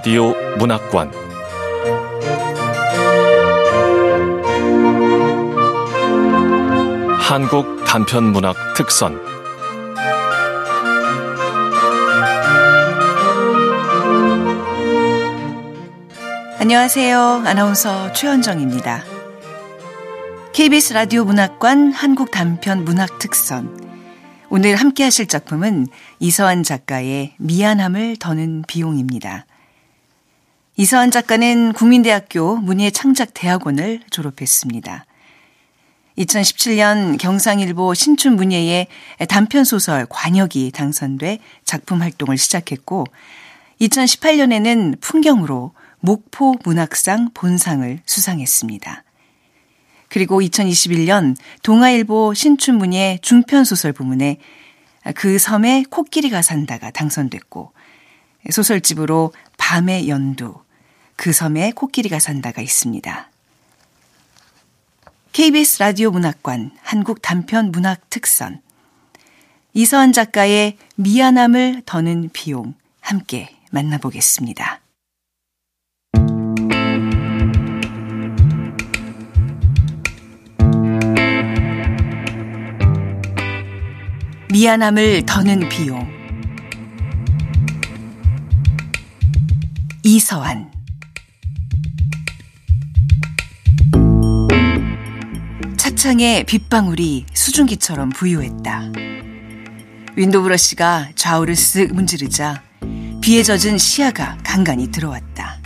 라디오 문학관 한국 단편 문학 특선 안녕하세요. 아나운서 최현정입니다. KBS 라디오 문학관 한국 단편 문학 특선. 오늘 함께 하실 작품은 이서한 작가의 미안함을 더는 비용입니다. 이서한 작가는 국민대학교 문예창작대학원을 졸업했습니다. 2017년 경상일보 신춘 문예의 단편 소설 관역이 당선돼 작품 활동을 시작했고 2018년에는 풍경으로 목포 문학상 본상을 수상했습니다. 그리고 2021년 동아일보 신춘 문예 중편 소설 부문에 그 섬에 코끼리가 산다가 당선됐고 소설집으로 밤의 연두, 그 섬에 코끼리가 산다가 있습니다. KBS 라디오 문학관 한국 단편 문학 특선 이서한 작가의 미안함을 더는 비용 함께 만나보겠습니다. 미안함을 더는 비용 이서안 차창에 빗방울이 수증기처럼 부유했다. 윈도우 브러쉬가 좌우를 쓱 문지르자 비에 젖은 시야가 간간히 들어왔다.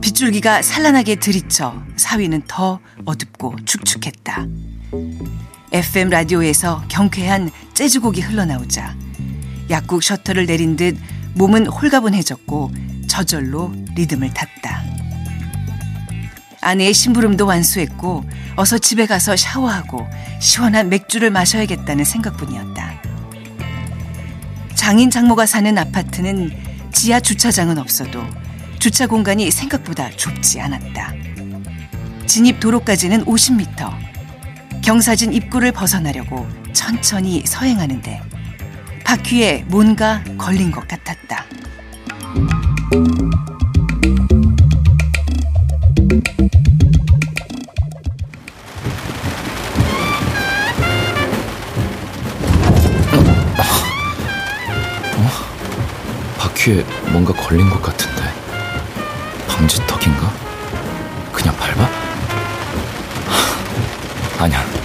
빗줄기가 산란하게 들이쳐 사위는 더 어둡고 축축했다. FM 라디오에서 경쾌한 재즈곡이 흘러나오자 약국 셔터를 내린 듯 몸은 홀가분해졌고 저절로 리듬을 탔다. 아내의 심부름도 완수했고 어서 집에 가서 샤워하고 시원한 맥주를 마셔야겠다는 생각뿐이었다. 장인 장모가 사는 아파트는 지하 주차장은 없어도 주차 공간이 생각보다 좁지 않았다. 진입 도로까지는 50m. 경사진 입구를 벗어나려고 천천히 서행하는데 바퀴에 뭔가 걸린 것 같았다. 바퀴에 뭔가 걸린 것 같은데 방지턱인가? 그냥 밟아? 아니야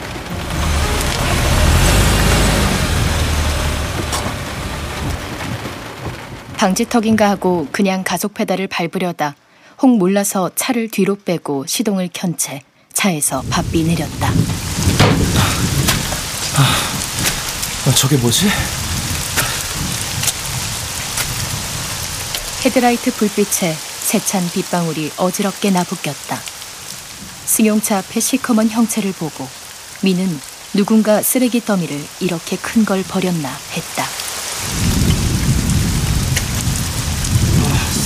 방지턱인가 하고 그냥 가속 페달을 밟으려다 혹 몰라서 차를 뒤로 빼고 시동을 켠 채 차에서 바삐 내렸다. 아, 저게 뭐지? 헤드라이트 불빛에 세찬 빗방울이 어지럽게 나부꼈다. 승용차 앞에 시커먼 형체를 보고 미는 누군가 쓰레기 더미를 이렇게 큰 걸 버렸나 했다.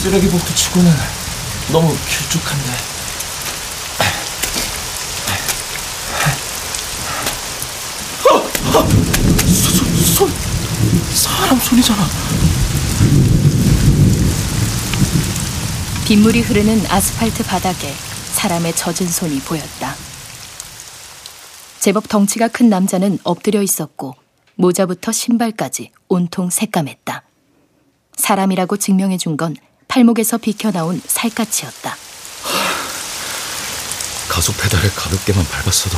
쓰레기 봉투 치고는 너무 길쭉한데 어! 어! 손, 손, 사람 손이잖아 빗물이 흐르는 아스팔트 바닥에 사람의 젖은 손이 보였다. 제법 덩치가 큰 남자는 엎드려 있었고 모자부터 신발까지 온통 새까맸다. 사람이라고 증명해 준 건 팔목에서 비켜나온 살갗이었다. 가속 페달을 가볍게만 밟았어도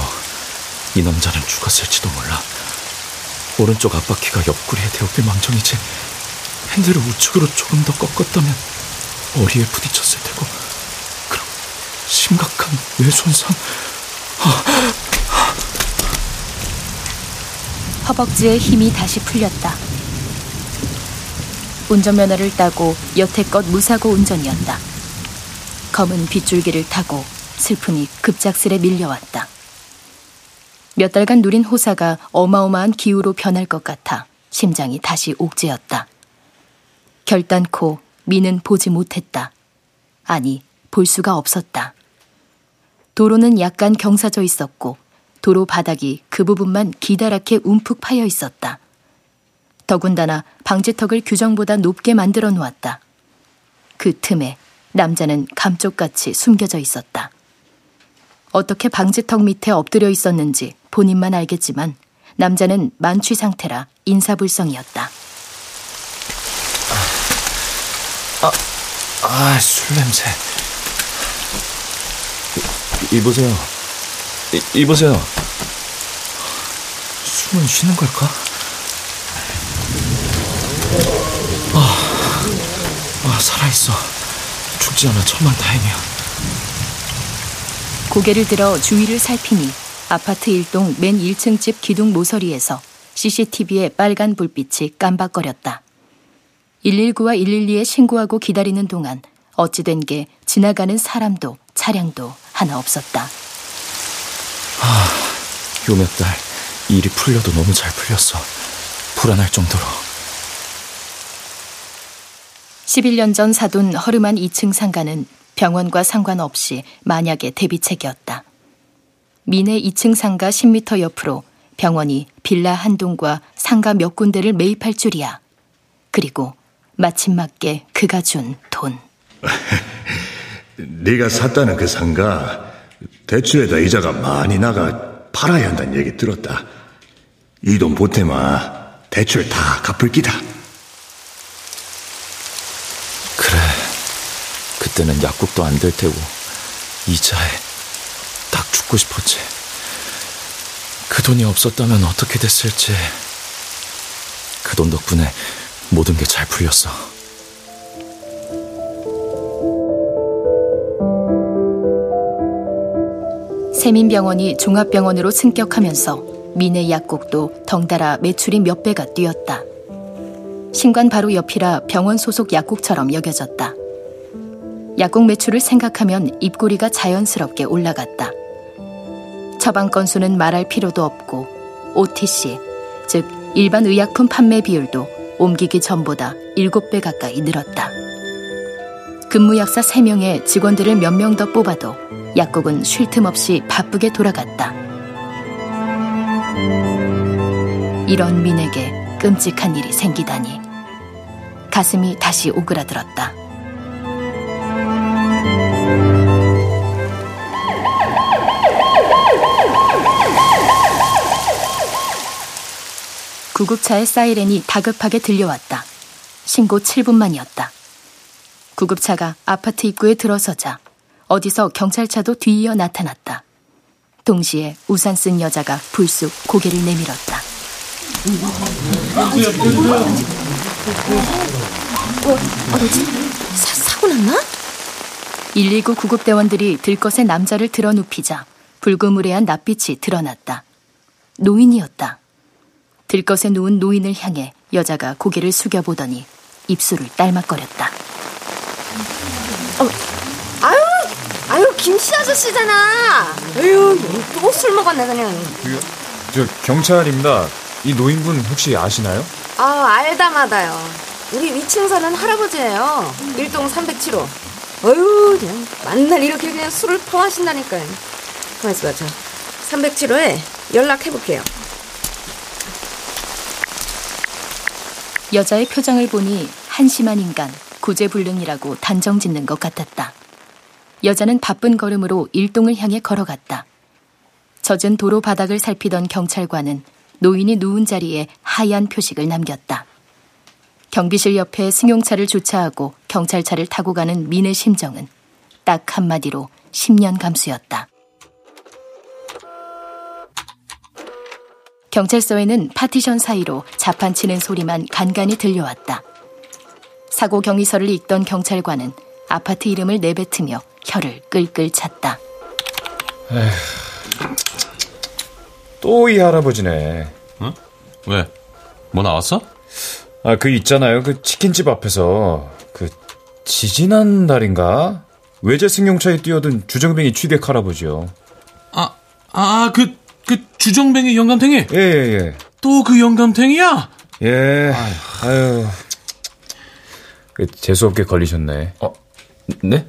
이 남자는 죽었을지도 몰라. 오른쪽 앞바퀴가 옆구리에 대었길 망정이지. 핸들을 우측으로 조금 더 꺾었다면 어리에 부딪혔을 테고 그럼 심각한 뇌 손상. 허벅지에 힘이 다시 풀렸다. 운전면허를 따고 여태껏 무사고 운전이었다. 검은 빗줄기를 타고 슬픔이 급작스레 밀려왔다. 몇 달간 누린 호사가 어마어마한 기후로 변할 것 같아 심장이 다시 옥죄었다. 결단코 미는 보지 못했다. 아니, 볼 수가 없었다. 도로는 약간 경사져 있었고 도로 바닥이 그 부분만 기다랗게 움푹 파여 있었다. 더군다나 방지턱을 규정보다 높게 만들어 놓았다. 그 틈에 남자는 감쪽같이 숨겨져 있었다. 어떻게 방지턱 밑에 엎드려 있었는지 본인만 알겠지만 남자는 만취 상태라 인사불성이었다. 아, 술 냄새. 이, 이보세요. 이, 이보세요. 숨은 쉬는 걸까? 아, 아, 살아있어. 죽지 않아 천만 다행이야. 고개를 들어 주위를 살피니 아파트 1동 맨 1층 집 기둥 모서리에서 CCTV의 빨간 불빛이 깜박거렸다. 119와 112에 신고하고 기다리는 동안 어찌된 게 지나가는 사람도 차량도 하나 없었다. 요몇 달 일이 풀려도 너무 잘 풀렸어. 불안할 정도로. 11년 전 사둔 허름한 2층 상가는 병원과 상관없이 만약의 대비책이었다. 미내 2층 상가 10m 옆으로 병원이 빌라 한 동과 상가 몇 군데를 매입할 줄이야. 그리고 마침 맞게 그가 준 돈. 네가 샀다는 그 상가 대출에다 이자가 많이 나가 팔아야 한다는 얘기 들었다. 이 돈 보태마 대출 다 갚을 기다. 그래. 그때는 약국도 안 될 테고 이자에 딱 죽고 싶었지. 그 돈이 없었다면 어떻게 됐을지. 그 돈 덕분에 모든 게 잘 풀렸어. 세민병원이 종합병원으로 승격하면서 미내 약국도 덩달아 매출이 몇 배가 뛰었다. 신관 바로 옆이라 병원 소속 약국처럼 여겨졌다. 약국 매출을 생각하면 입꼬리가 자연스럽게 올라갔다. 처방 건수는 말할 필요도 없고 OTC, 즉 일반 의약품 판매 비율도 옮기기 전보다 7배 가까이 늘었다. 근무약사 3명의 직원들을 몇 명 더 뽑아도 약국은 쉴 틈 없이 바쁘게 돌아갔다. 이런 민에게 끔찍한 일이 생기다니 가슴이 다시 오그라들었다. 구급차의 사이렌이 다급하게 들려왔다. 신고 7분만이었다. 구급차가 아파트 입구에 들어서자 어디서 경찰차도 뒤이어 나타났다. 동시에 우산 쓴 여자가 불쑥 고개를 내밀었다. 사, 사고 났나? 119 구급대원들이 들것에 남자를 들어 눕히자 불그무레한 낯빛이 드러났다. 노인이었다. 들것에 누운 노인을 향해 여자가 고개를 숙여보더니 입술을 딸막거렸다. 아유, 아유, 김씨 아저씨잖아. 아유, 또 술 먹었네, 그냥. 저 경찰입니다. 이 노인분 혹시 아시나요? 아, 알다마다요. 우리 위층 사는 할아버지예요. 일동 307호. 어휴, 그냥 만날 이렇게 그냥 술을 퍼마신다니까요. 가만있어 봐, 저. 307호에 연락해볼게요. 여자의 표정을 보니 한심한 인간, 구제불능이라고 단정 짓는 것 같았다. 여자는 바쁜 걸음으로 일동을 향해 걸어갔다. 젖은 도로 바닥을 살피던 경찰관은 노인이 누운 자리에 하얀 표식을 남겼다. 경비실 옆에 승용차를 주차하고 경찰차를 타고 가는 민의 심정은 딱 한마디로 10년 감수였다. 경찰서에는 파티션 사이로 자판치는 소리만 간간히 들려왔다. 사고 경위서를 읽던 경찰관은 아파트 이름을 내뱉으며 혀를 끌끌 찼다. 또 이 할아버지네. 왜? 뭐 나왔어? 아, 그 있잖아요. 그 치킨집 앞에서 그 지지난 날인가? 외제 승용차에 뛰어든 주정뱅이 취객 할아버지요. 아, 아, 그, 그 주정뱅이 영감탱이? 예, 예, 예. 또 그 영감탱이야? 예. 아유. 그 재수없게 걸리셨네. 어, 네?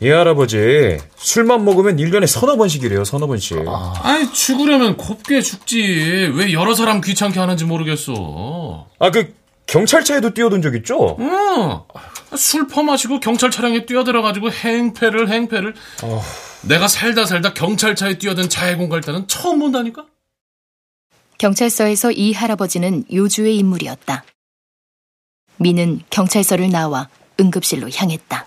이 할아버지 술만 먹으면 1년에 서너 번씩이래요. 서너 번씩. 아이, 죽으려면 곱게 죽지. 왜 여러 사람 귀찮게 하는지 모르겠어. 아, 그 경찰차에도 뛰어든 적 있죠? 어, 술 퍼마시고 경찰 차량에 뛰어들어가지고 행패를 행패를. 내가 살다 살다 경찰차에 뛰어든 자해공 갈 때는 처음 본다니까? 경찰서에서 이 할아버지는 요주의 인물이었다. 미는 경찰서를 나와 응급실로 향했다.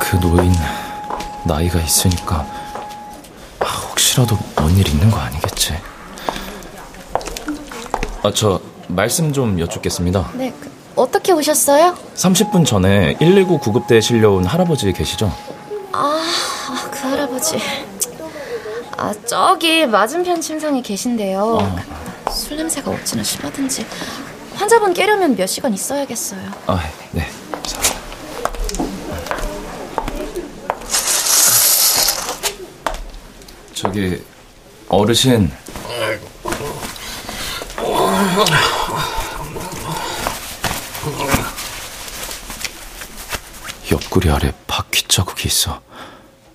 그 노인 나이가 있으니까 아, 혹시라도 뭔 일 있는 거 아니겠지? 아, 저 말씀 좀 여쭙겠습니다. 네, 그, 어떻게 오셨어요? 30분 전에 119 구급대에 실려온 할아버지 계시죠? 아, 그 할아버지. 아, 저기 맞은편 침상에 계신데요. 술 냄새가 어찌나 심하든지 환자분 깨려면 몇 시간 있어야겠어요. 아, 네. 자. 저기 어르신 옆구리 아래 바퀴 자국이 있어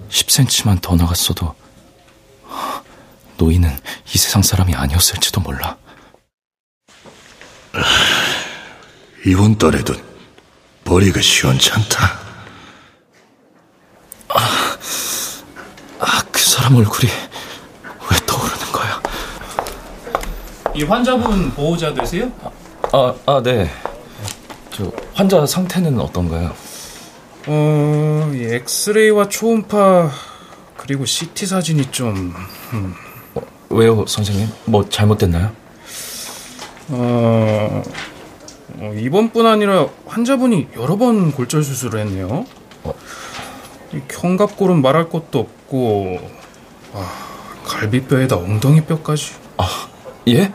10cm만 더 나갔어도 노인은 이 세상 사람이 아니었을지도 몰라 이번 달에도 머리가 시원찮다. 아, 그 사람 얼굴이 왜 떠오르는 거야? 이 환자분 보호자 되세요? 아, 아, 네. 저 환자 상태는 어떤가요? 어, 이 엑스레이와 초음파 그리고 CT 사진이 좀 음, 왜요, 선생님? 뭐 잘못됐나요? 어, 어, 이번뿐 아니라 환자분이 여러 번 골절 수술을 했네요. 이 견갑골은 말할 것도 없고 아, 갈비뼈에다 엉덩이뼈까지. 예?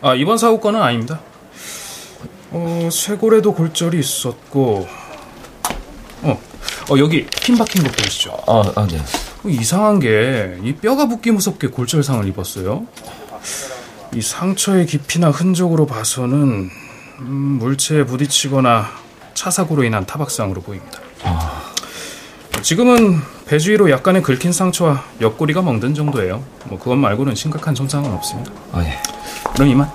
아 이번 사고 건은 아닙니다. 어 쇄골에도 골절이 있었고 어, 어 여기 핀 박힌 거 보이시죠? 아, 아, 네. 어, 이상한 게 이 뼈가 붓기 무섭게 골절상을 입었어요. 이 상처의 깊이나 흔적으로 봐서는 음, 물체에 부딪히거나 차 사고로 인한 타박상으로 보입니다. 지금은 배주 위로 약간의 긁힌 상처와 옆구리가 멍든 정도예요. 뭐 그것 말고는 심각한 손상은 없습니다. 아, 예. 그럼 이만.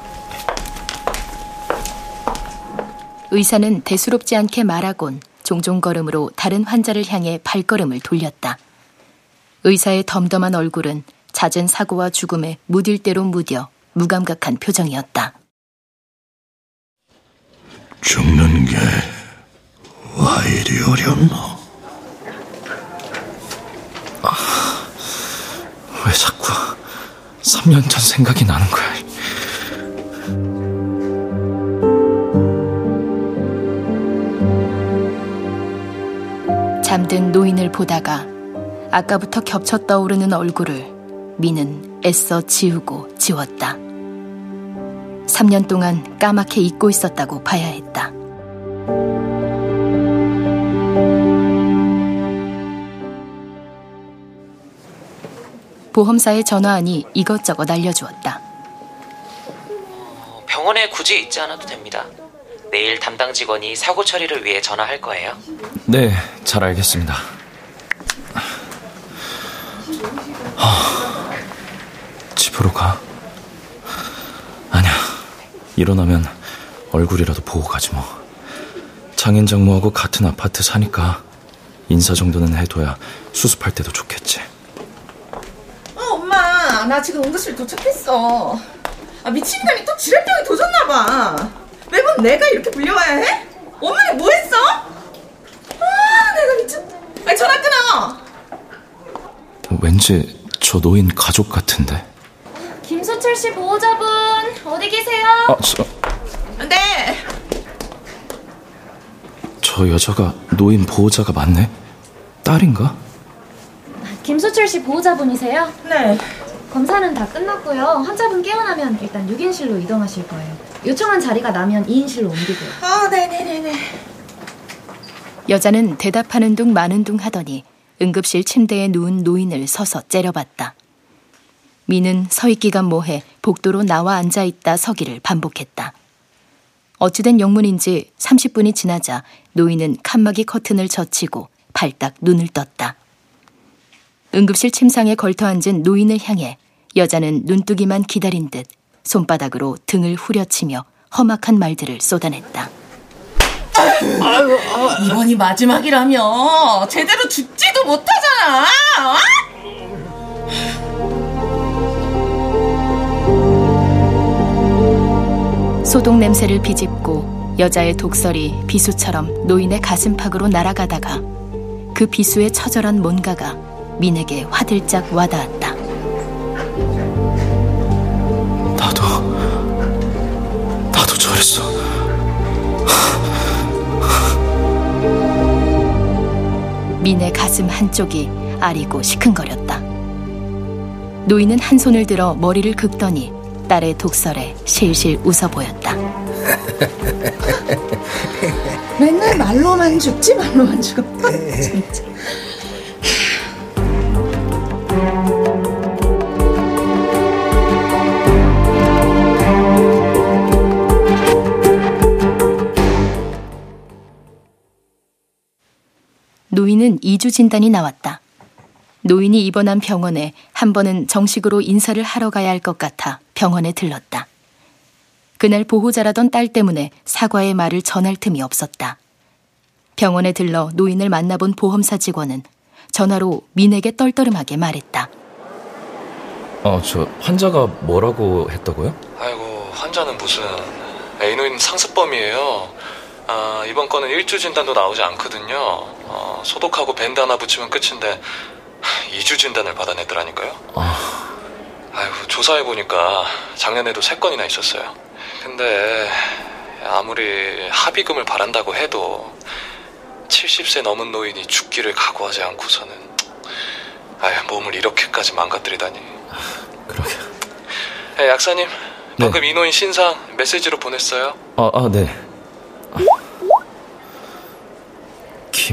의사는 대수롭지 않게 말하곤 종종 걸음으로 다른 환자를 향해 발걸음을 돌렸다. 의사의 덤덤한 얼굴은 잦은 사고와 죽음에 무딜 대로 무뎌 무감각한 표정이었다. 죽는 게 와 이리 어렵노? 왜 자꾸 3년 전 생각이 나는 거야? 잠든 노인을 보다가 아까부터 겹쳐 떠오르는 얼굴을 미는 애써 지우고 지웠다. 3년 동안 까맣게 잊고 있었다고 봐야 했다. 보험사의 전화안이 이것저것 알려주었다. 병원에 굳이 있지 않아도 됩니다. 내일 담당 직원이 사고 처리를 위해 전화할 거예요. 네, 잘 알겠습니다. 하, 집으로 가. 아니야. 일어나면 얼굴이라도 보고 가지 뭐. 장인 장모하고 같은 아파트 사니까 인사 정도는 해둬야 수습할 때도 좋겠지. 어, 엄마, 나 지금 응급실 도착했어. 아, 미친년이 또 지랄병이 도졌나봐. 매번 내가 이렇게 불려와야 해? 엄마는 뭐 했어? 아, 내가 미친. 아, 전화 끊어! 왠지 저 노인 가족 같은데. 김소철 씨 보호자분 어디 계세요? 아, 저, 네. 저 여자가 노인 보호자가 맞네? 딸인가? 김소철 씨 보호자분이세요? 네. 검사는 다 끝났고요. 환자분 깨어나면 일단 6인실로 이동하실 거예요. 요청한 자리가 나면 2인실로 옮기고요. 아, 네네네네. 여자는 대답하는 둥 마는 둥 하더니 응급실 침대에 누운 노인을 서서 째려봤다. 미는 서 있기가 뭐해 복도로 나와 앉아 있다 서기를 반복했다. 어찌된 영문인지 30분이 지나자 노인은 칸막이 커튼을 젖히고 발딱 눈을 떴다. 응급실 침상에 걸터 앉은 노인을 향해 여자는 눈뜨기만 기다린 듯 손바닥으로 등을 후려치며 험악한 말들을 쏟아냈다. 아유, 이번이 마지막이라며 제대로 죽지도 못하잖아. 어? 소독 냄새를 비집고 여자의 독설이 비수처럼 노인의 가슴팍으로 날아가다가 그 비수의 처절한 뭔가가 민에게 화들짝 와닿았다. 저랬어. 민의 가슴 한쪽이 아리고 시큰거렸다. 노인은 한 손을 들어 머리를 긁더니 딸의 독설에 실실 웃어 보였다. 맨날 말로만 죽지 말로만 죽어. 진짜. 노인은 2주 진단이 나왔다. 노인이 입원한 병원에 한 번은 정식으로 인사를 하러 가야 할 것 같아 병원에 들렀다. 그날 보호자라던 딸 때문에 사과의 말을 전할 틈이 없었다. 병원에 들러 노인을 만나본 보험사 직원은 전화로 민에게 떨떠름하게 말했다. 어, 저 환자가 뭐라고 했다고요? 아이고 환자는 무슨 A노인 상습범이에요. 아, 이번 건은 일주 진단도 나오지 않거든요. 어, 소독하고 밴드 하나 붙이면 끝인데 2주 진단을 받아내더라니까요. 아... 아이고 조사해 보니까 작년에도 3건이나 있었어요. 근데 아무리 합의금을 바란다고 해도 70세 넘은 노인이 죽기를 각오하지 않고서는 아유 몸을 이렇게까지 망가뜨리다니. 그러게. 네, 약사님 방금 네. 이노인 신상 메시지로 보냈어요. 아, 아 네.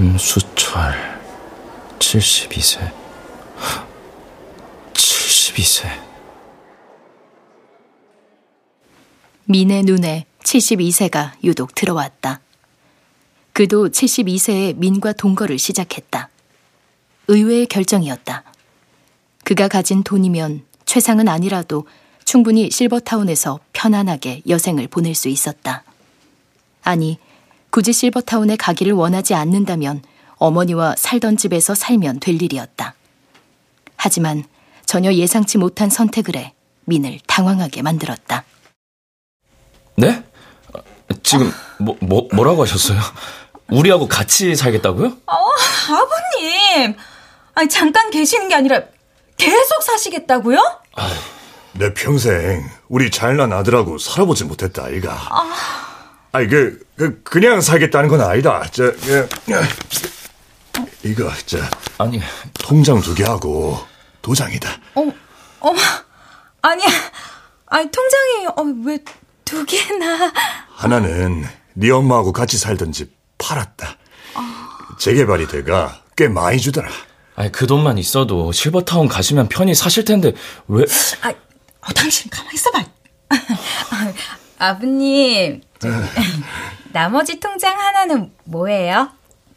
김수철 72세 72세 민의 눈에 72세가 유독 들어왔다. 그도 72세에 민과 동거를 시작했다. 의외의 결정이었다. 그가 가진 돈이면 최상은 아니라도 충분히 실버타운에서 편안하게 여생을 보낼 수 있었다. 아니, 굳이 실버타운에 가기를 원하지 않는다면 어머니와 살던 집에서 살면 될 일이었다. 하지만 전혀 예상치 못한 선택을 해 민을 당황하게 만들었다. 네? 지금 뭐, 뭐 뭐라고 하셨어요? 우리하고 같이 살겠다고요? 어, 아버님. 아니 잠깐 계시는 게 아니라 계속 사시겠다고요? 아, 내 평생 우리 잘난 아들하고 살아보지 못했다 아이가. 아... 아니 그, 그 그냥 살겠다는 건 아니다. 저 그, 이거 저 아니 통장 두 개 하고 도장이다. 어, 어, 아니야. 아니 통장이 어, 왜 두 개나? 하나는 네 엄마하고 같이 살던 집 팔았다. 어... 재개발이 돼가 꽤 많이 주더라. 아니 그 돈만 있어도 실버타운 가시면 편히 사실 텐데 왜? 아, 어, 당신 가만 있어봐. 아, 아버님, 나머지 통장 하나는 뭐예요?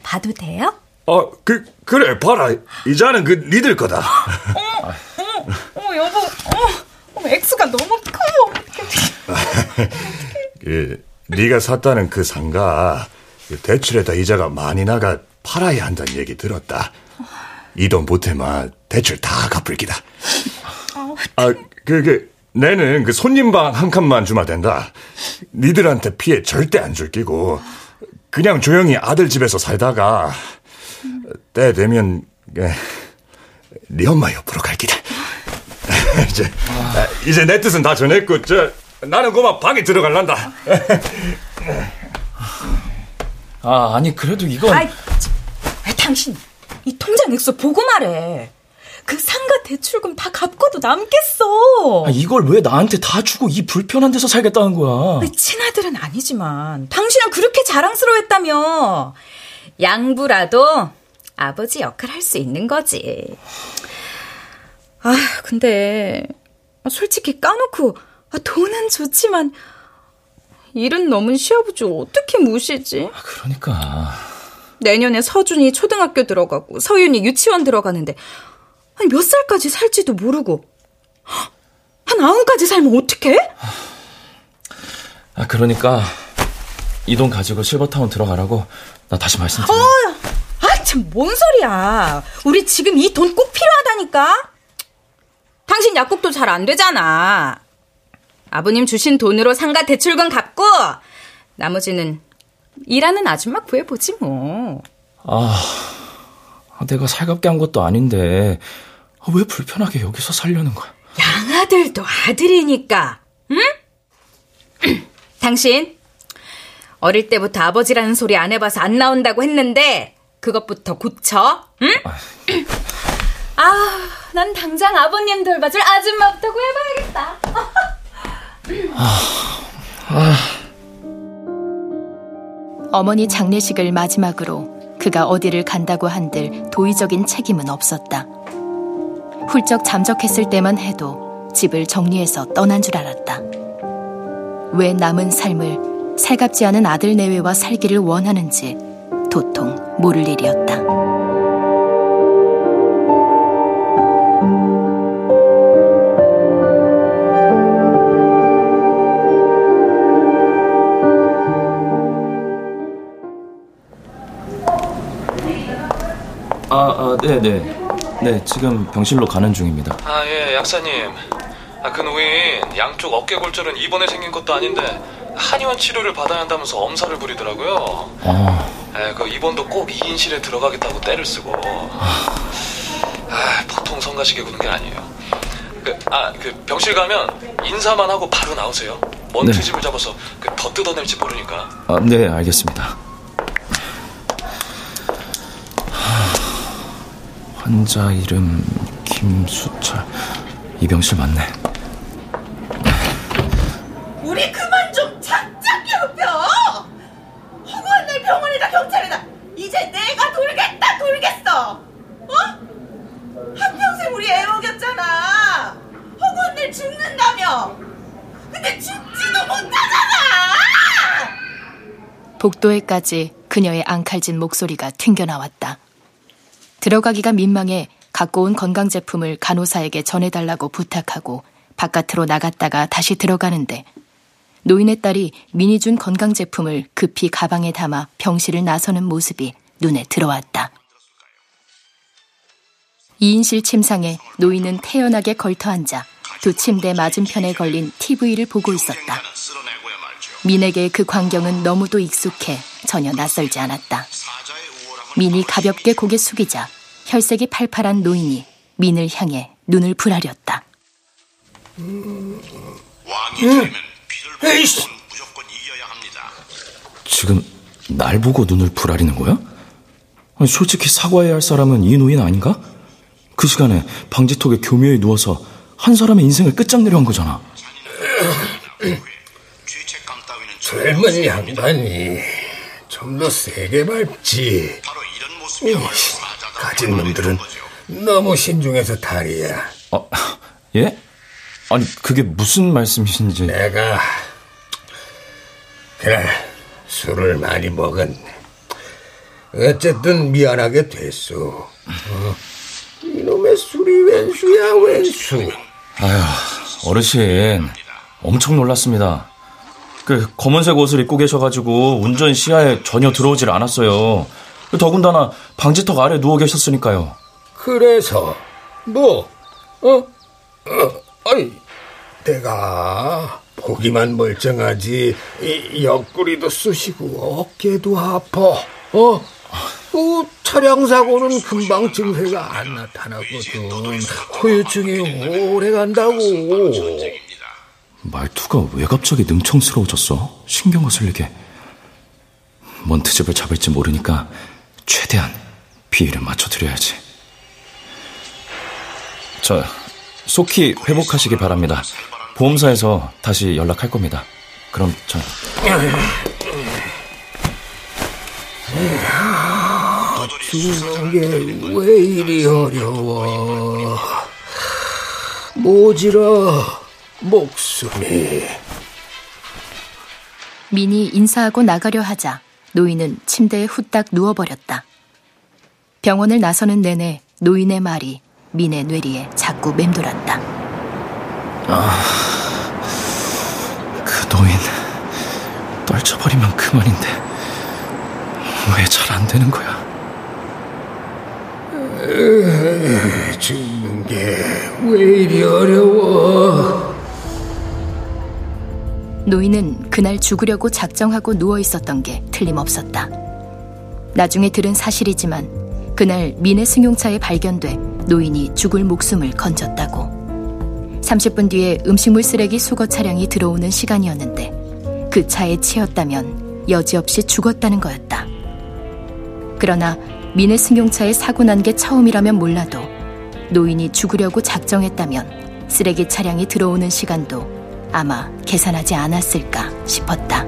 봐도 돼요? 어, 그, 그래, 봐라. 이자는 그, 니들 거다. 어머, 어머, 어머, 여보, 어머, 어머, 액수가 너무 커. 그, 네가 샀다는 그 상가, 그 대출에다 이자가 많이 나가 팔아야 한다는 얘기 들었다. 이 돈 보태만 대출 다 갚을 기다. 아, 그, 그, 내는 그 손님방 한 칸만 주면 된다. 니들한테 피해 절대 안 줄 끼고, 그냥 조용히 아들 집에서 살다가, 때 되면, 예, 네 엄마 옆으로 갈 기다. 이제, 아... 이제 내 뜻은 다 전했고, 저, 나는 그만 방에 들어갈란다. 아, 아니, 그래도 이건. 아이, 당신, 이 통장 액수 보고 말해. 그 상가 대출금 다 갚고도 남겠어. 아, 이걸 왜 나한테 다 주고 이 불편한 데서 살겠다는 거야? 친아들은 아니지만 당신은 그렇게 자랑스러워했다며. 양부라도 아버지 역할 할 수 있는 거지. 아, 근데 솔직히 까놓고 아, 돈은 좋지만 일은 너무 시아버지 어떻게 무시지? 아, 그러니까. 내년에 서준이 초등학교 들어가고 서윤이 유치원 들어가는데 아니 몇 살까지 살지도 모르고 한 아흔까지 살면 어떡해? 아, 그러니까 이 돈 가지고 실버타운 들어가라고 나 다시 말씀드려. 어, 아, 참, 뭔 소리야. 우리 지금 이 돈 꼭 필요하다니까? 당신 약국도 잘 안 되잖아. 아버님 주신 돈으로 상가 대출금 갚고, 나머지는 일하는 아줌마 구해보지 뭐. 아, 내가 살갑게 한 것도 아닌데 아, 왜 불편하게 여기서 살려는 거야? 양아들도 아들이니까, 응? 당신, 어릴 때부터 아버지라는 소리 안 해봐서 안 나온다고 했는데, 그것부터 고쳐, 응? 아, 난 당장 아버님 돌봐줄 아줌마부터 구해봐야겠다. 아, 아. 어머니 장례식을 마지막으로 그가 어디를 간다고 한들 도의적인 책임은 없었다. 훌쩍 잠적했을 때만 해도 집을 정리해서 떠난 줄 알았다. 왜 남은 삶을 살갑지 않은 아들 내외와 살기를 원하는지 도통 모를 일이었다. 아, 아, 네, 네. 네, 지금 병실로 가는 중입니다. 아, 예, 약사님. 아, 그 노인 양쪽 어깨 골절은 입원에 생긴 것도 아닌데 한의원 치료를 받아야 한다면서 엄살을 부리더라고요. 아, 에, 그 입원도 꼭 2인실에 들어가겠다고 때를 쓰고. 아, 보통 성가시게 구는 게 아니에요. 그, 아, 그 병실 가면 인사만 하고 바로 나오세요. 뭔 네. 트집을 잡아서 그 더 뜯어낼지 모르니까. 아, 네, 알겠습니다. 환자 이름 김수철. 이 병실 맞네. 우리 그만 좀 작작 괴롭혀! 허구한 날 병원에다 경찰에다 이제 내가 돌겠다 돌겠어! 어? 한평생 우리 애 먹였잖아! 허구한 날 죽는다며! 근데 죽지도 못하잖아! 복도에까지 그녀의 앙칼진 목소리가 튕겨나왔다. 들어가기가 민망해 갖고 온 건강 제품을 간호사에게 전해달라고 부탁하고 바깥으로 나갔다가 다시 들어가는데 노인의 딸이 미니 준 건강 제품을 급히 가방에 담아 병실을 나서는 모습이 눈에 들어왔다. 2인실 침상에 노인은 태연하게 걸터앉아 두 침대 맞은편에 걸린 TV를 보고 있었다. 민에게 그 광경은 너무도 익숙해 전혀 낯설지 않았다. 민이 가볍게 고개 숙이자 혈색이 팔팔한 노인이 민을 향해 눈을 부라렸다. 에이씨, 지금 날 보고 눈을 부라리는 거야? 아니, 솔직히 사과해야 할 사람은 이 노인 아닌가? 그 시간에 방지턱에 교묘히 누워서 한 사람의 인생을 끝장내려 한 거잖아. 젊은 양반이 좀 더 세게 밟지. 이씨, 가진 놈들은 너무 신중해서 탈이야. 어, 예? 아니, 그게 무슨 말씀이신지. 내가 그날 술을 많이 먹었네. 어쨌든 미안하게 됐어. 어? 이놈의 술이 웬수야 웬수. 아휴, 어르신. 엄청 놀랐습니다. 그 검은색 옷을 입고 계셔가지고 운전 시야에 전혀 들어오질 않았어요. 더군다나 방지턱 아래 누워 계셨으니까요. 그래서 뭐 어? 어? 아이 내가 보기만 멀쩡하지 이 옆구리도 쑤시고 어깨도 아파 어? 그 차량 사고는 금방 증세가 안 나타나거든 후유증이 오래 간다고 말투가 왜 갑자기 능청스러워졌어? 신경 거슬리게. 뭔 트집을 잡을지 모르니까 최대한 비위를 맞춰드려야지. 저, 속히 회복하시기 바랍니다. 보험사에서 다시 연락할 겁니다. 그럼 저... 죽는 게왜 이리 어려워 모지러 목숨이 민이 인사하고 나가려 하자 노인은 침대에 후딱 누워버렸다. 병원을 나서는 내내 노인의 말이 민의 뇌리에 자꾸 맴돌았다. 아, 그 노인 떨쳐버리면 그만인데 왜 잘 안 되는 거야? 으, 죽는 게 왜 이리 어려워? 노인은 그날 죽으려고 작정하고 누워 있었던 게 틀림없었다. 나중에 들은 사실이지만 그날 민의 승용차에 발견돼 노인이 죽을 목숨을 건졌다고. 30분 뒤에 음식물 쓰레기 수거 차량이 들어오는 시간이었는데 그 차에 치였다면 여지없이 죽었다는 거였다. 그러나 민의 승용차에 사고 난 게 처음이라면 몰라도 노인이 죽으려고 작정했다면 쓰레기 차량이 들어오는 시간도 아마 계산하지 않았을까 싶었다.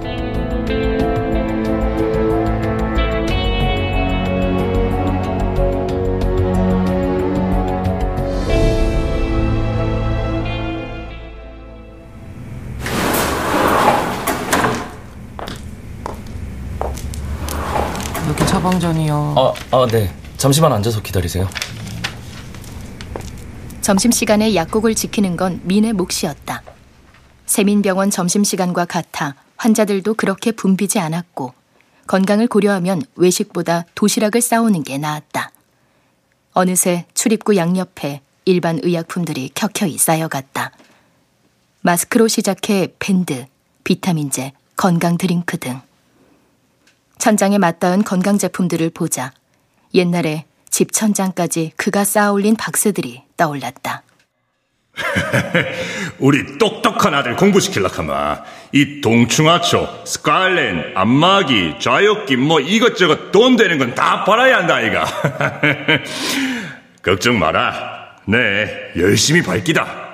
여기 처방전이요. 아, 아, 네. 잠시만 앉아서 기다리세요. 점심시간에 약국을 지키는 건 민의 몫이었다. 세민병원 점심시간과 같아 환자들도 그렇게 붐비지 않았고 건강을 고려하면 외식보다 도시락을 싸오는 게 나았다. 어느새 출입구 양옆에 일반 의약품들이 켜켜이 쌓여갔다. 마스크로 시작해 밴드, 비타민제, 건강 드링크 등. 천장에 맞닿은 건강 제품들을 보자 옛날에 집 천장까지 그가 쌓아올린 박스들이 떠올랐다. 우리 똑똑한 아들 공부시킬라카마 이 동충하초, 스칼렌, 안마기, 좌욕기 뭐 이것저것 돈 되는 건 다 팔아야 한다 아이가 걱정 마라 네 열심히 밝기다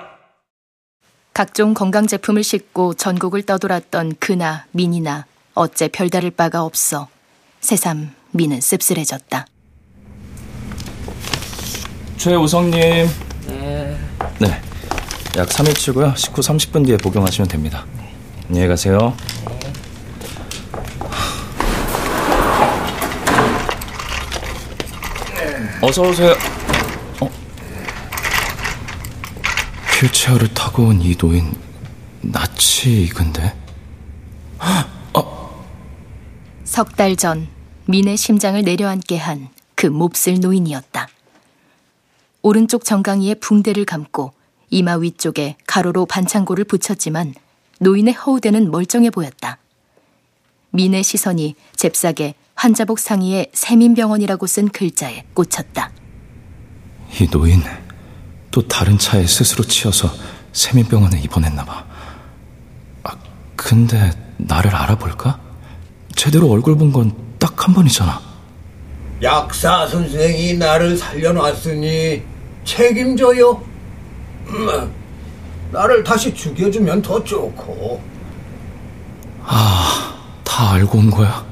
각종 건강 제품을 싣고 전국을 떠돌았던 그나 민이나 어째 별다를 바가 없어 새삼 민은 씁쓸해졌다. 최우성님. 네. 네. 약 3일 치고요. 식후 30분 뒤에 복용하시면 됩니다. 안녕히 가세요. 어서 오세요. 어? 휠체어를 타고 온 이 노인 낯이 익은데? 석달 전 민의 심장을 내려앉게 한 그 몹쓸 노인이었다. 오른쪽 정강이에 붕대를 감고 이마 위쪽에 가로로 반창고를 붙였지만 노인의 허우대는 멀쩡해 보였다. 민의 시선이 잽싸게 환자복 상의에 세민병원이라고 쓴 글자에 꽂혔다. 이 노인 또 다른 차에 스스로 치여서 세민병원에 입원했나 봐. 아, 근데 나를 알아볼까? 제대로 얼굴 본 건 딱 한 번이잖아. 약사 선생이 나를 살려놨으니 책임져요. 음, 나를 다시 죽여주면 더 좋고. 아, 다 알고 온 거야?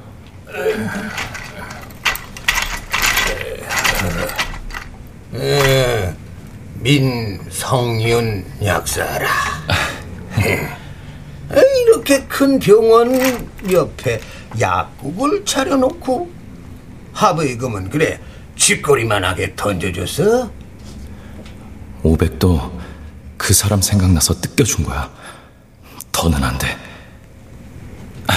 에, 민성윤 약사라. 에, 이렇게 큰 병원 옆에 약국을 차려놓고 합의금은 그래 쥐꼬리만 하게 던져줬어? 500도 그 사람 생각나서 뜯겨준 거야. 더는 안 돼. 아,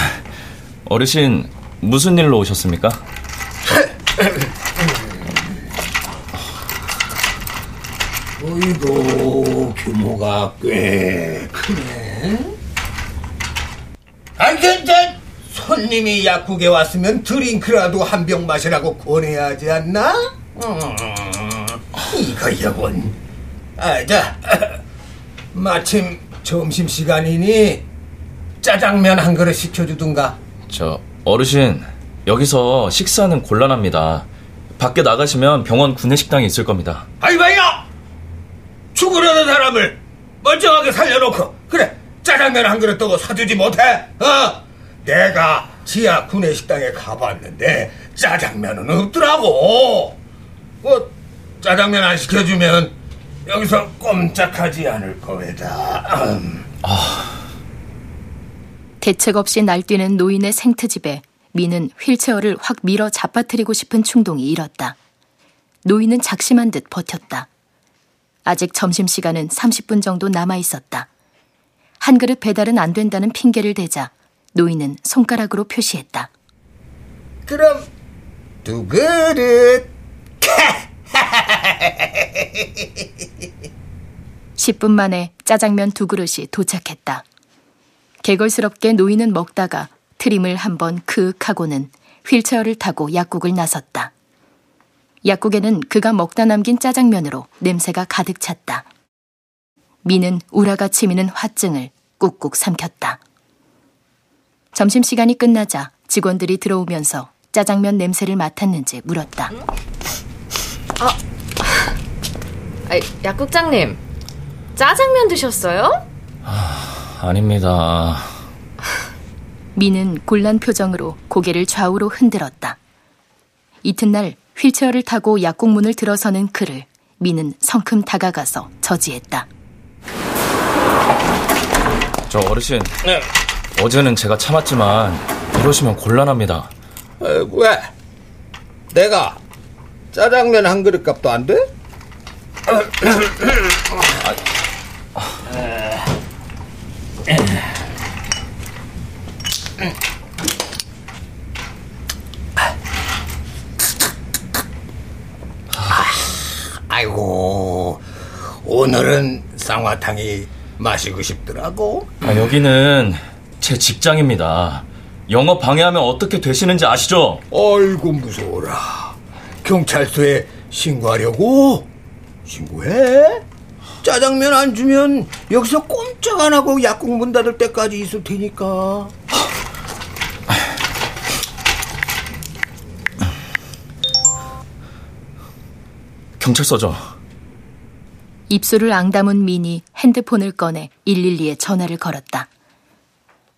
어르신, 무슨 일로 오셨습니까? 어이구 규모가 꽤 크네. 근데 손님이 약국에 왔으면 드링크라도 한 병 마시라고 권해야 하지 않나? 음, 이거 여군. 아, 자, 마침 점심 시간이니 짜장면 한 그릇 시켜주든가. 저, 어르신, 여기서 식사는 곤란합니다. 밖에 나가시면 병원 구내식당이 있을 겁니다. 아이 봐요! 죽으려는 사람을 멀쩡하게 살려놓고 그래 짜장면 한 그릇 더 사주지 못해? 어? 내가 지하 구내식당에 가봤는데 짜장면은 없더라고. 뭐 짜장면 안 시켜주면 여기서 꼼짝하지 않을 거다. 음. 대책 없이 날뛰는 노인의 생트집에 미는 휠체어를 확 밀어 잡아뜨리고 싶은 충동이 일었다. 노인은 작심한 듯 버텼다. 아직 점심시간은 30분 정도 남아 있었다. 한 그릇 배달은 안 된다는 핑계를 대자 노인은 손가락으로 표시했다. 그럼 두 그릇. 10분 만에 짜장면 두 그릇이 도착했다. 개걸스럽게 노인은 먹다가 트림을 한번 크윽 하고는 휠체어를 타고 약국을 나섰다. 약국에는 그가 먹다 남긴 짜장면으로 냄새가 가득 찼다. 미는 우라가 치미는 화증을 꾹꾹 삼켰다. 점심시간이 끝나자 직원들이 들어오면서 짜장면 냄새를 맡았는지 물었다. 아, 아 약국장님, 짜장면 드셨어요? 아닙니다. 미는 곤란 표정으로 고개를 좌우로 흔들었다. 이튿날 휠체어를 타고 약국 문을 들어서는 그를 미는 성큼 다가가서 저지했다. 저 어르신. 어제는 제가 참았지만 이러시면 곤란합니다. 어, 왜? 내가 짜장면 한 그릇 값도 안 돼? 아이고 오늘은 쌍화탕이 마시고 싶더라고. 아, 여기는 제 직장입니다. 영업 방해하면 어떻게 되시는지 아시죠? 아이고 무서워라. 경찰서에 신고하려고? 신고해? 짜장면 안 주면 여기서 꼼짝 안 하고 약국 문 닫을 때까지 있을 테니까. 경찰서죠. 입술을 앙다문 민이 핸드폰을 꺼내 112에 전화를 걸었다.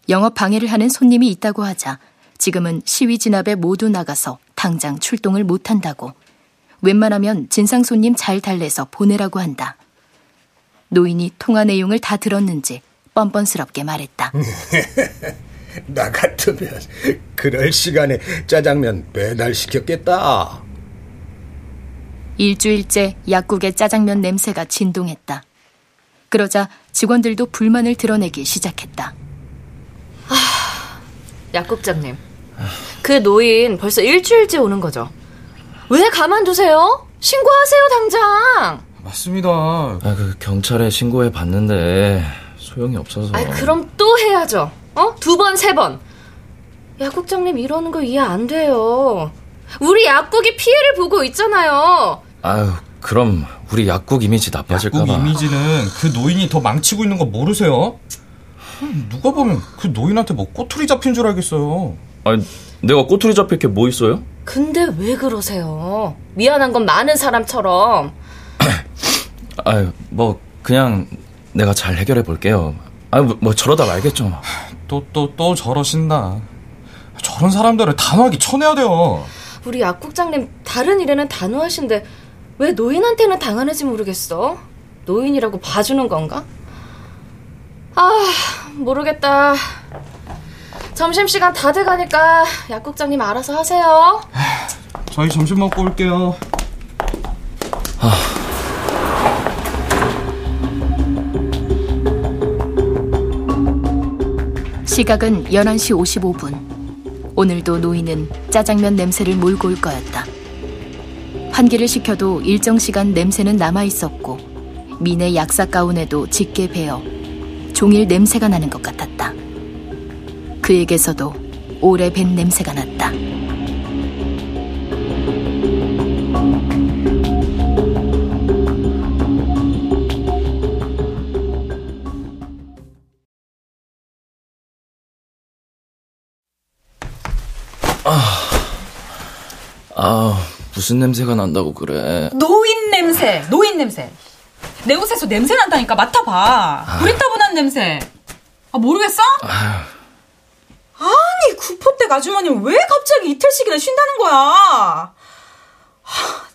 영업 방해를 하는 손님이 있다고 하자 지금은 시위 진압에 모두 나가서 당장 출동을 못한다고 웬만하면 진상 손님 잘 달래서 보내라고 한다. 노인이 통화 내용을 다 들었는지 뻔뻔스럽게 말했다. 나 같으면 그럴 시간에 짜장면 배달시켰겠다. 일주일째 약국의 짜장면 냄새가 진동했다. 그러자 직원들도 불만을 드러내기 시작했다. 약국장님, 그 노인 벌써 일주일째 오는 거죠? 왜 가만두세요? 신고하세요, 당장! 맞습니다. 아, 그 경찰에 신고해 봤는데 소용이 없어서. 아, 그럼 또 해야죠. 어? 두 번, 세 번. 약국장님 이러는 거 이해 안 돼요. 우리 약국이 피해를 보고 있잖아요. 아유, 그럼 우리 약국 이미지 나빠질까 약국 봐. 이미지는 그 노인이 더 망치고 있는 거 모르세요? 음, 누가 보면 그 노인한테 뭐 꼬투리 잡힌 줄 알겠어요. 아니, 내가 꼬투리 잡힐 게 뭐 있어요? 근데 왜 그러세요? 미안한 건 많은 사람처럼. 아유, 뭐 그냥 내가 잘 해결해 볼게요. 아유, 뭐, 뭐 저러다 말겠죠. 또또 또 저러신다. 저런 사람들을 단호하게 쳐내야 돼요. 우리 약국장님 다른 일에는 단호하신데 왜 노인한테는 당하는지 모르겠어. 노인이라고 봐주는 건가? 아, 모르겠다. 점심시간 다 돼가니까 약국장님 알아서 하세요. 저희 점심 먹고 올게요. 시각은 11시 55분. 오늘도 노인은 짜장면 냄새를 몰고 올 거였다. 환기를 시켜도 일정 시간 냄새는 남아 있었고 민의 약사 가운에도 짙게 배어 종일 냄새가 나는 것 같았다. 그에게서도 오래 밴 냄새가 났다. 아, 무슨 냄새가 난다고 그래. 노인 냄새, 노인 냄새. 내 옷에서 냄새 난다니까 맡아봐. 구리따분한 냄새. 아 모르겠어? 아 아니, 구포댁 아주머니 왜 갑자기 이틀씩이나 쉰다는 거야? 하,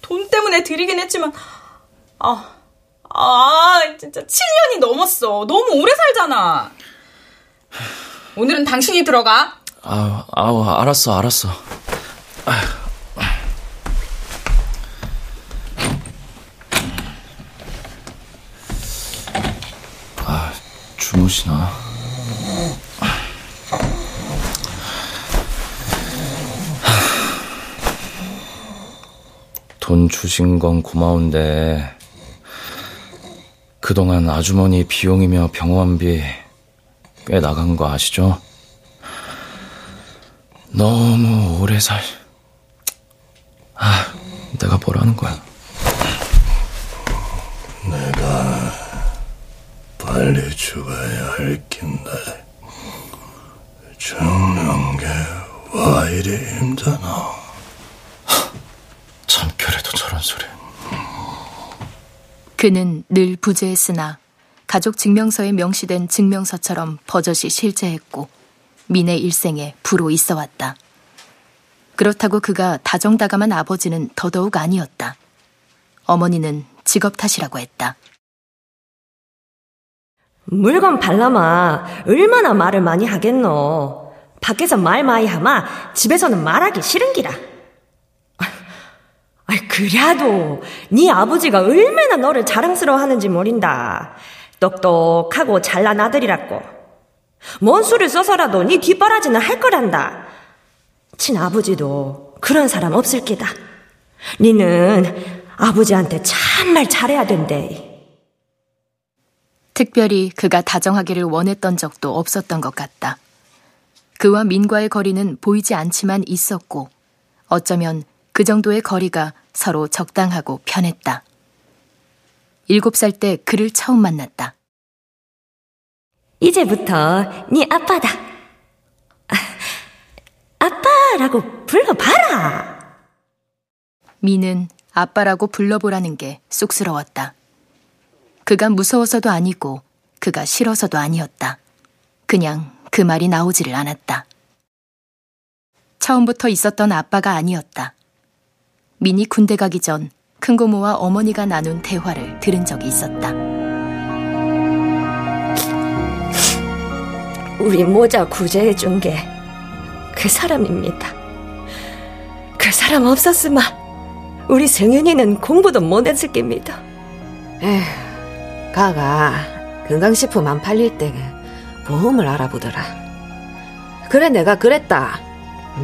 돈 때문에 드리긴 했지만, 아, 아, 진짜 7년이 넘었어. 너무 오래 살잖아. 오늘은 당신이 들어가. 아우, 아우, 알았어, 알았어. 아휴. 주무시나? 돈 주신 건 고마운데 그동안 아주머니 비용이며 병원비 꽤 나간 거 아시죠? 너무 오래 살. 아, 내가 뭐라는 거야. 내가 빨리 죽어야 할 낀데 죽는 게 와 이리 힘드나. 참결에도 저런 소리. 그는 늘 부재했으나 가족 증명서에 명시된 증명서처럼 버젓이 실제했고 민의 일생에 부로 있어 왔다. 그렇다고 그가 다정다감한 아버지는 더더욱 아니었다. 어머니는 직업 탓이라고 했다. 물건 발라마 얼마나 말을 많이 하겠노. 밖에서 말 많이 하마 집에서는 말하기 싫은기라. 아, 그래도 네 아버지가 얼마나 너를 자랑스러워하는지 모른다. 똑똑하고 잘난 아들이라고. 뭔 수를 써서라도 네 뒷바라지는 할 거란다. 친아버지도 그런 사람 없을 게다. 니는 아버지한테 참말 잘해야 된대. 특별히 그가 다정하기를 원했던 적도 없었던 것 같다. 그와 민과의 거리는 보이지 않지만 있었고 어쩌면 그 정도의 거리가 서로 적당하고 편했다. 일곱 살 때 그를 처음 만났다. 이제부터 네 아빠다. 아빠라고 불러봐라. 미는 아빠라고 불러보라는 게 쑥스러웠다. 그가 무서워서도 아니고 그가 싫어서도 아니었다. 그냥 그 말이 나오지를 않았다. 처음부터 있었던 아빠가 아니었다. 민이 군대 가기 전 큰 고모와 어머니가 나눈 대화를 들은 적이 있었다. 우리 모자 구제해 준 게 그 사람입니다. 그 사람 없었으면 우리 성윤이는 공부도 못했을 겁니다. 에휴, 가가 건강식품 안 팔릴 때 보험을 알아보더라. 그래 내가 그랬다.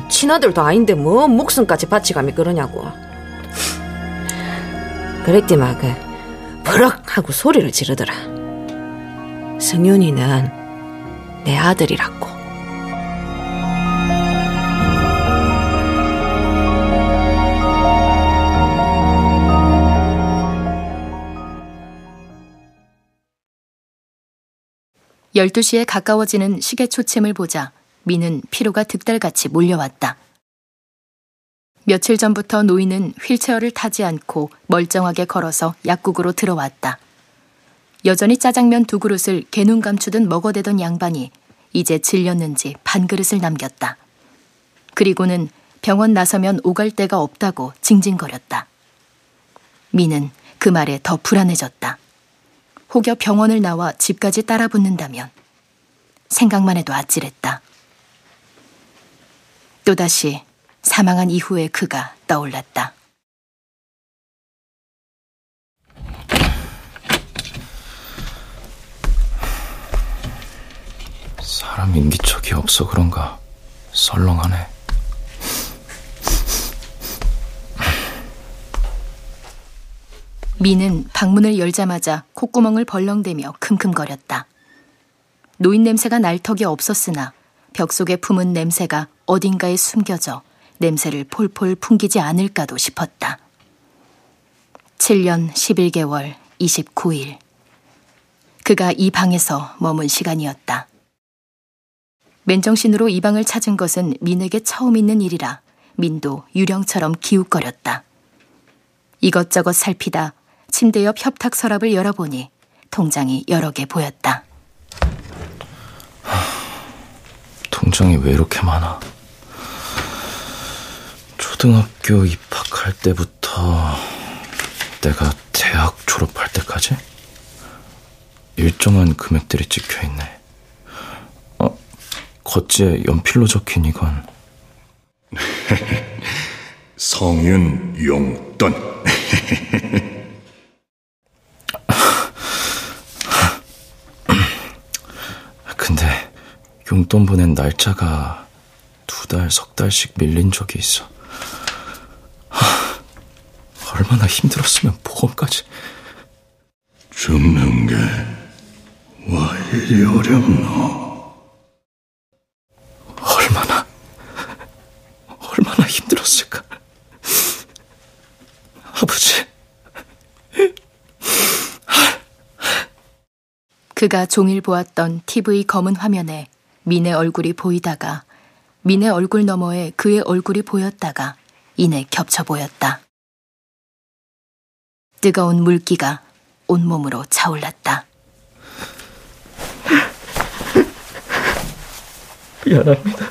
친아들도 아닌데 뭐 목숨까지 바치감이 그러냐고. 그랬더만 그 버럭 하고 소리를 지르더라. 승윤이는 내 아들이라고. 열두 시에 가까워지는 시계 초침을 보자 미는 피로가 득달같이 몰려왔다. 며칠 전부터 노인은 휠체어를 타지 않고 멀쩡하게 걸어서 약국으로 들어왔다. 여전히 짜장면 두 그릇을 개눈 감추듯 먹어대던 양반이 이제 질렸는지 반 그릇을 남겼다. 그리고는 병원 나서면 오갈 데가 없다고 징징거렸다. 미는 그 말에 더 불안해졌다. 혹여 병원을 나와 집까지 따라 붙는다면 생각만 해도 아찔했다. 또다시 사망한 이후의 그가 떠올랐다. 사람 인기척이 없어 그런가 썰렁하네. 미는 방문을 열자마자 콧구멍을 벌렁대며 킁킁거렸다. 노인 냄새가 날 턱이 없었으나 벽 속에 품은 냄새가 어딘가에 숨겨져 냄새를 폴폴 풍기지 않을까도 싶었다. 7년 11개월 29일. 그가 이 방에서 머문 시간이었다. 맨정신으로 이 방을 찾은 것은 민에게 처음 있는 일이라 민도 유령처럼 기웃거렸다. 이것저것 살피다 침대 옆 협탁 서랍을 열어보니 통장이 여러 개 보였다. 통장이 왜 이렇게 많아? 초등학교 입학할 때부터 내가 대학 졸업할 때까지 일정한 금액들이 찍혀 있네. 어, 겉지에 연필로 적힌 이건 성윤 용돈. 용돈 보낸 날짜가 두 달, 석 달씩 밀린 적이 있어. 하, 얼마나 힘들었으면 보험까지. 죽는 게 와 이리 어렵노? 얼마나, 얼마나 힘들었을까. 아버지. 그가 종일 보았던 TV 검은 화면에 민의 얼굴이 보이다가 민의 얼굴 너머에 그의 얼굴이 보였다가 이내 겹쳐 보였다. 뜨거운 물기가 온몸으로 차올랐다. 미안합니다.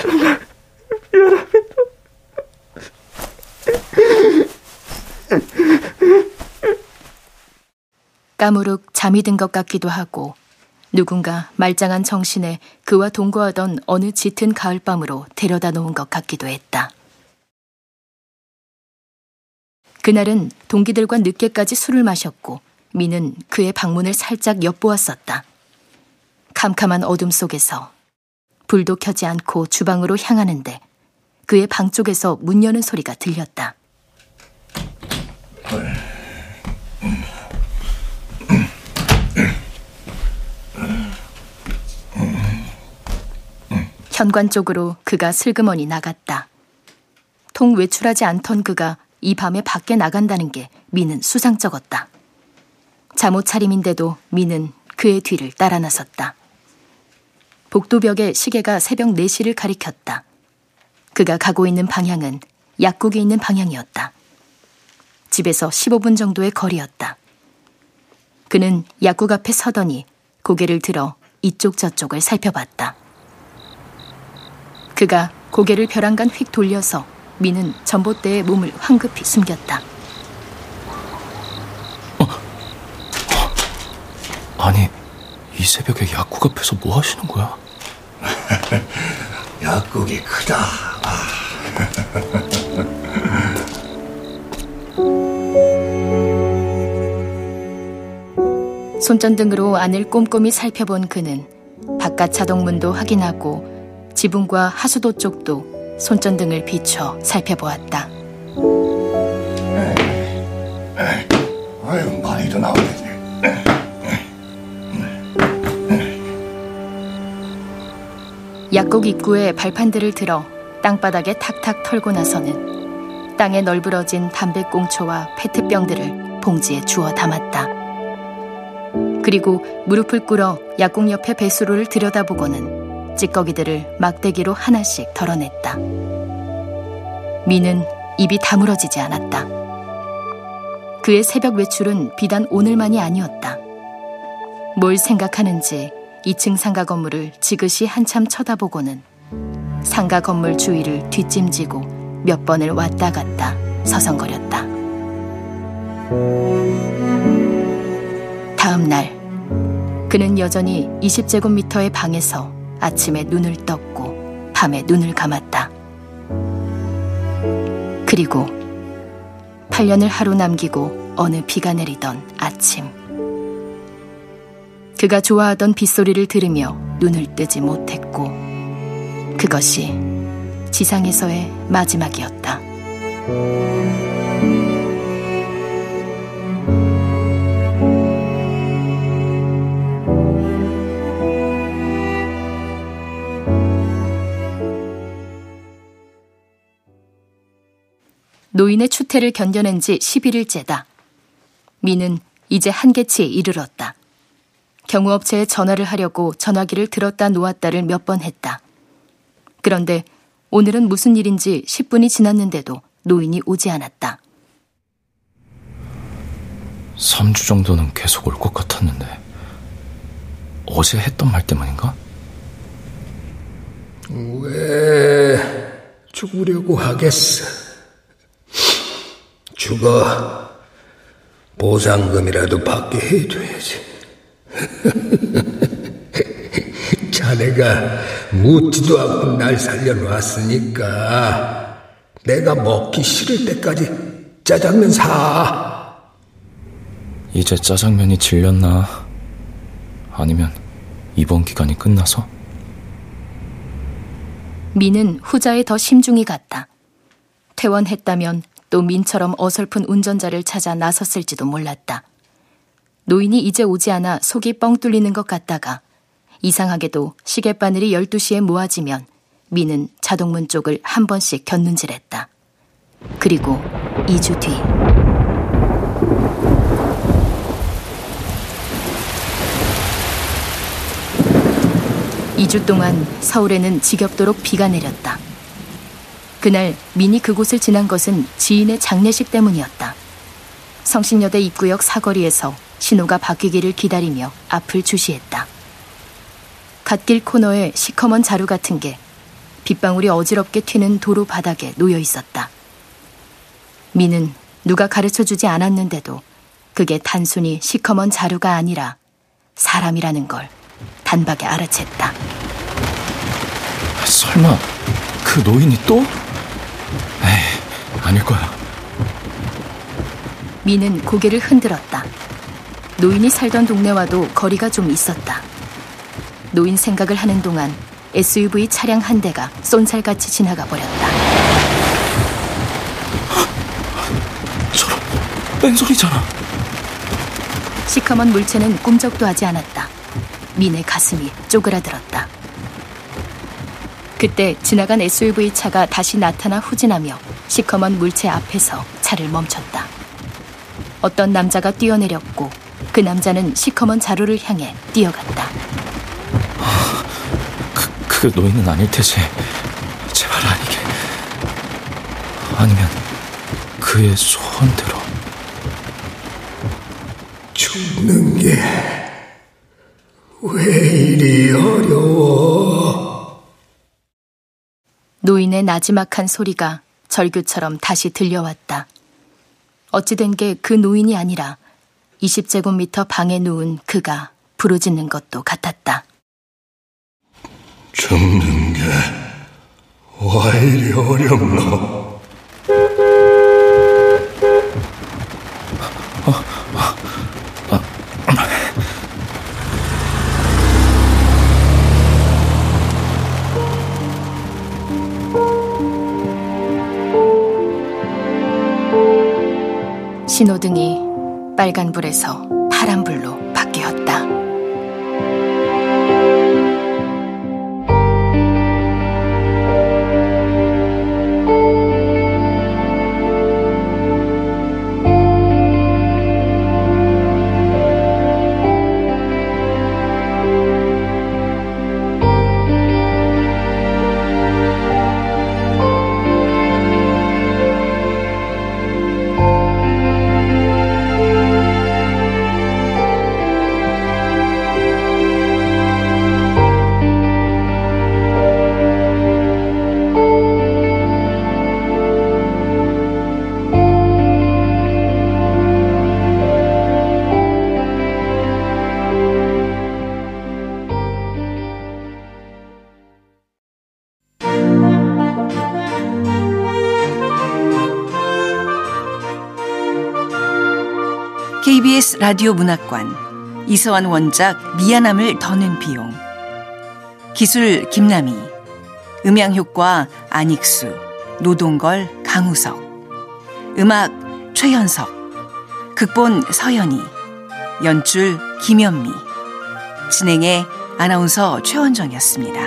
정말 미안합니다. 까무룩 잠이 든 것 같기도 하고 누군가 말짱한 정신에 그와 동거하던 어느 짙은 가을밤으로 데려다 놓은 것 같기도 했다. 그날은 동기들과 늦게까지 술을 마셨고 미는 그의 방문을 살짝 엿보았었다. 캄캄한 어둠 속에서 불도 켜지 않고 주방으로 향하는데 그의 방 쪽에서 문 여는 소리가 들렸다. 현관 쪽으로 그가 슬그머니 나갔다. 통 외출하지 않던 그가 이 밤에 밖에 나간다는 게 미는 수상쩍었다. 잠옷 차림인데도 미는 그의 뒤를 따라 나섰다. 복도벽에 시계가 새벽 4시를 가리켰다. 그가 가고 있는 방향은 약국이 있는 방향이었다. 집에서 15분 정도의 거리였다. 그는 약국 앞에 서더니 고개를 들어 이쪽 저쪽을 살펴봤다. 그가 고개를 벼랑간 휙 돌려서 미는 전봇대에 몸을 황급히 숨겼다. 아니, 이 새벽에 약국 앞에서 뭐 하시는 거야? 약국이 크다. 아. 손전등으로 안을 꼼꼼히 살펴본 그는 바깥 자동문도 확인하고 지붕과 하수도 쪽도 손전등을 비춰 살펴보았다. 아유, 많이도 나오네. 약국 입구에 발판들을 들어 땅바닥에 탁탁 털고 나서는 땅에 널브러진 담배꽁초와 페트병들을 봉지에 주워 담았다. 그리고 무릎을 꿇어 약국 옆에 배수로를 들여다보고는 찌꺼기들을 막대기로 하나씩 덜어냈다. 미는 입이 다물어지지 않았다. 그의 새벽 외출은 비단 오늘만이 아니었다. 뭘 생각하는지 2층 상가 건물을 지그시 한참 쳐다보고는 상가 건물 주위를 뒷짐지고 몇 번을 왔다 갔다 서성거렸다. 다음 날 그는 여전히 20제곱미터의 방에서 아침에 눈을 떴고 밤에 눈을 감았다. 그리고 8년을 하루 남기고 어느 비가 내리던 아침 그가 좋아하던 빗소리를 들으며 눈을 뜨지 못했고 그것이 지상에서의 마지막이었다. 노인의 추태를 견뎌낸 지 11일째다. 미는 이제 한계치에 이르렀다. 경호업체에 전화를 하려고 전화기를 들었다 놓았다를 몇 번 했다. 그런데 오늘은 무슨 일인지 10분이 지났는데도 노인이 오지 않았다. 3주 정도는 계속 올 것 같았는데 어제 했던 말 때문인가? 왜 죽으려고 하겠어? 죽어 보상금이라도 받게 해줘야지. 자네가 묻지도 않고 날 살려놨으니까 내가 먹기 싫을 때까지 짜장면 사. 이제 짜장면이 질렸나? 아니면 이번 기간이 끝나서? 민은 후자에 더 심중히 갔다. 퇴원했다면 또 민처럼 어설픈 운전자를 찾아 나섰을지도 몰랐다. 노인이 이제 오지 않아 속이 뻥 뚫리는 것 같다가 이상하게도 시계바늘이 12시에 모아지면 민은 자동문 쪽을 한 번씩 곁눈질했다. 그리고 2주 뒤 2주 동안 서울에는 지겹도록 비가 내렸다. 그날 민이 그곳을 지난 것은 지인의 장례식 때문이었다. 성신여대 입구역 사거리에서 신호가 바뀌기를 기다리며 앞을 주시했다. 갓길 코너에 시커먼 자루 같은 게 빗방울이 어지럽게 튀는 도로 바닥에 놓여 있었다. 민은 누가 가르쳐 주지 않았는데도 그게 단순히 시커먼 자루가 아니라 사람이라는 걸 단박에 알아챘다. 설마 그 노인이 또? 에이, 아닐 거야. 미는 고개를 흔들었다. 노인이 살던 동네와도 거리가 좀 있었다. 노인 생각을 하는 동안 SUV 차량 한 대가 쏜살같이 지나가 버렸다. 저런 뺑소리잖아. 시커먼 물체는 꿈쩍도 하지 않았다. 민의 가슴이 쪼그라들었다. 그때 지나간 SUV 차가 다시 나타나 후진하며 시커먼 물체 앞에서 차를 멈췄다. 어떤 남자가 뛰어내렸고 그 남자는 시커먼 자루를 향해 뛰어갔다. 그, 그 노인은 아닐 테지. 제발 아니게. 아니면 그의 소원대로. 죽는 게 왜 이리 어려워? 노인의 나지막한 소리가 절규처럼 다시 들려왔다. 어찌된 게 그 노인이 아니라 20제곱미터 방에 누운 그가 부르짖는 것도 같았다. 죽는 게 왜 이리 어렵노? 신호등이 빨간불에서 파란불로 바뀌었다. 라디오 문학관 이서환 원작 미안함을 더는 비용 기술 김남희 음향 효과 안익수 노동걸 강우석 음악 최현석 극본 서연이 연출 김현미 진행의 아나운서 최원정이었습니다.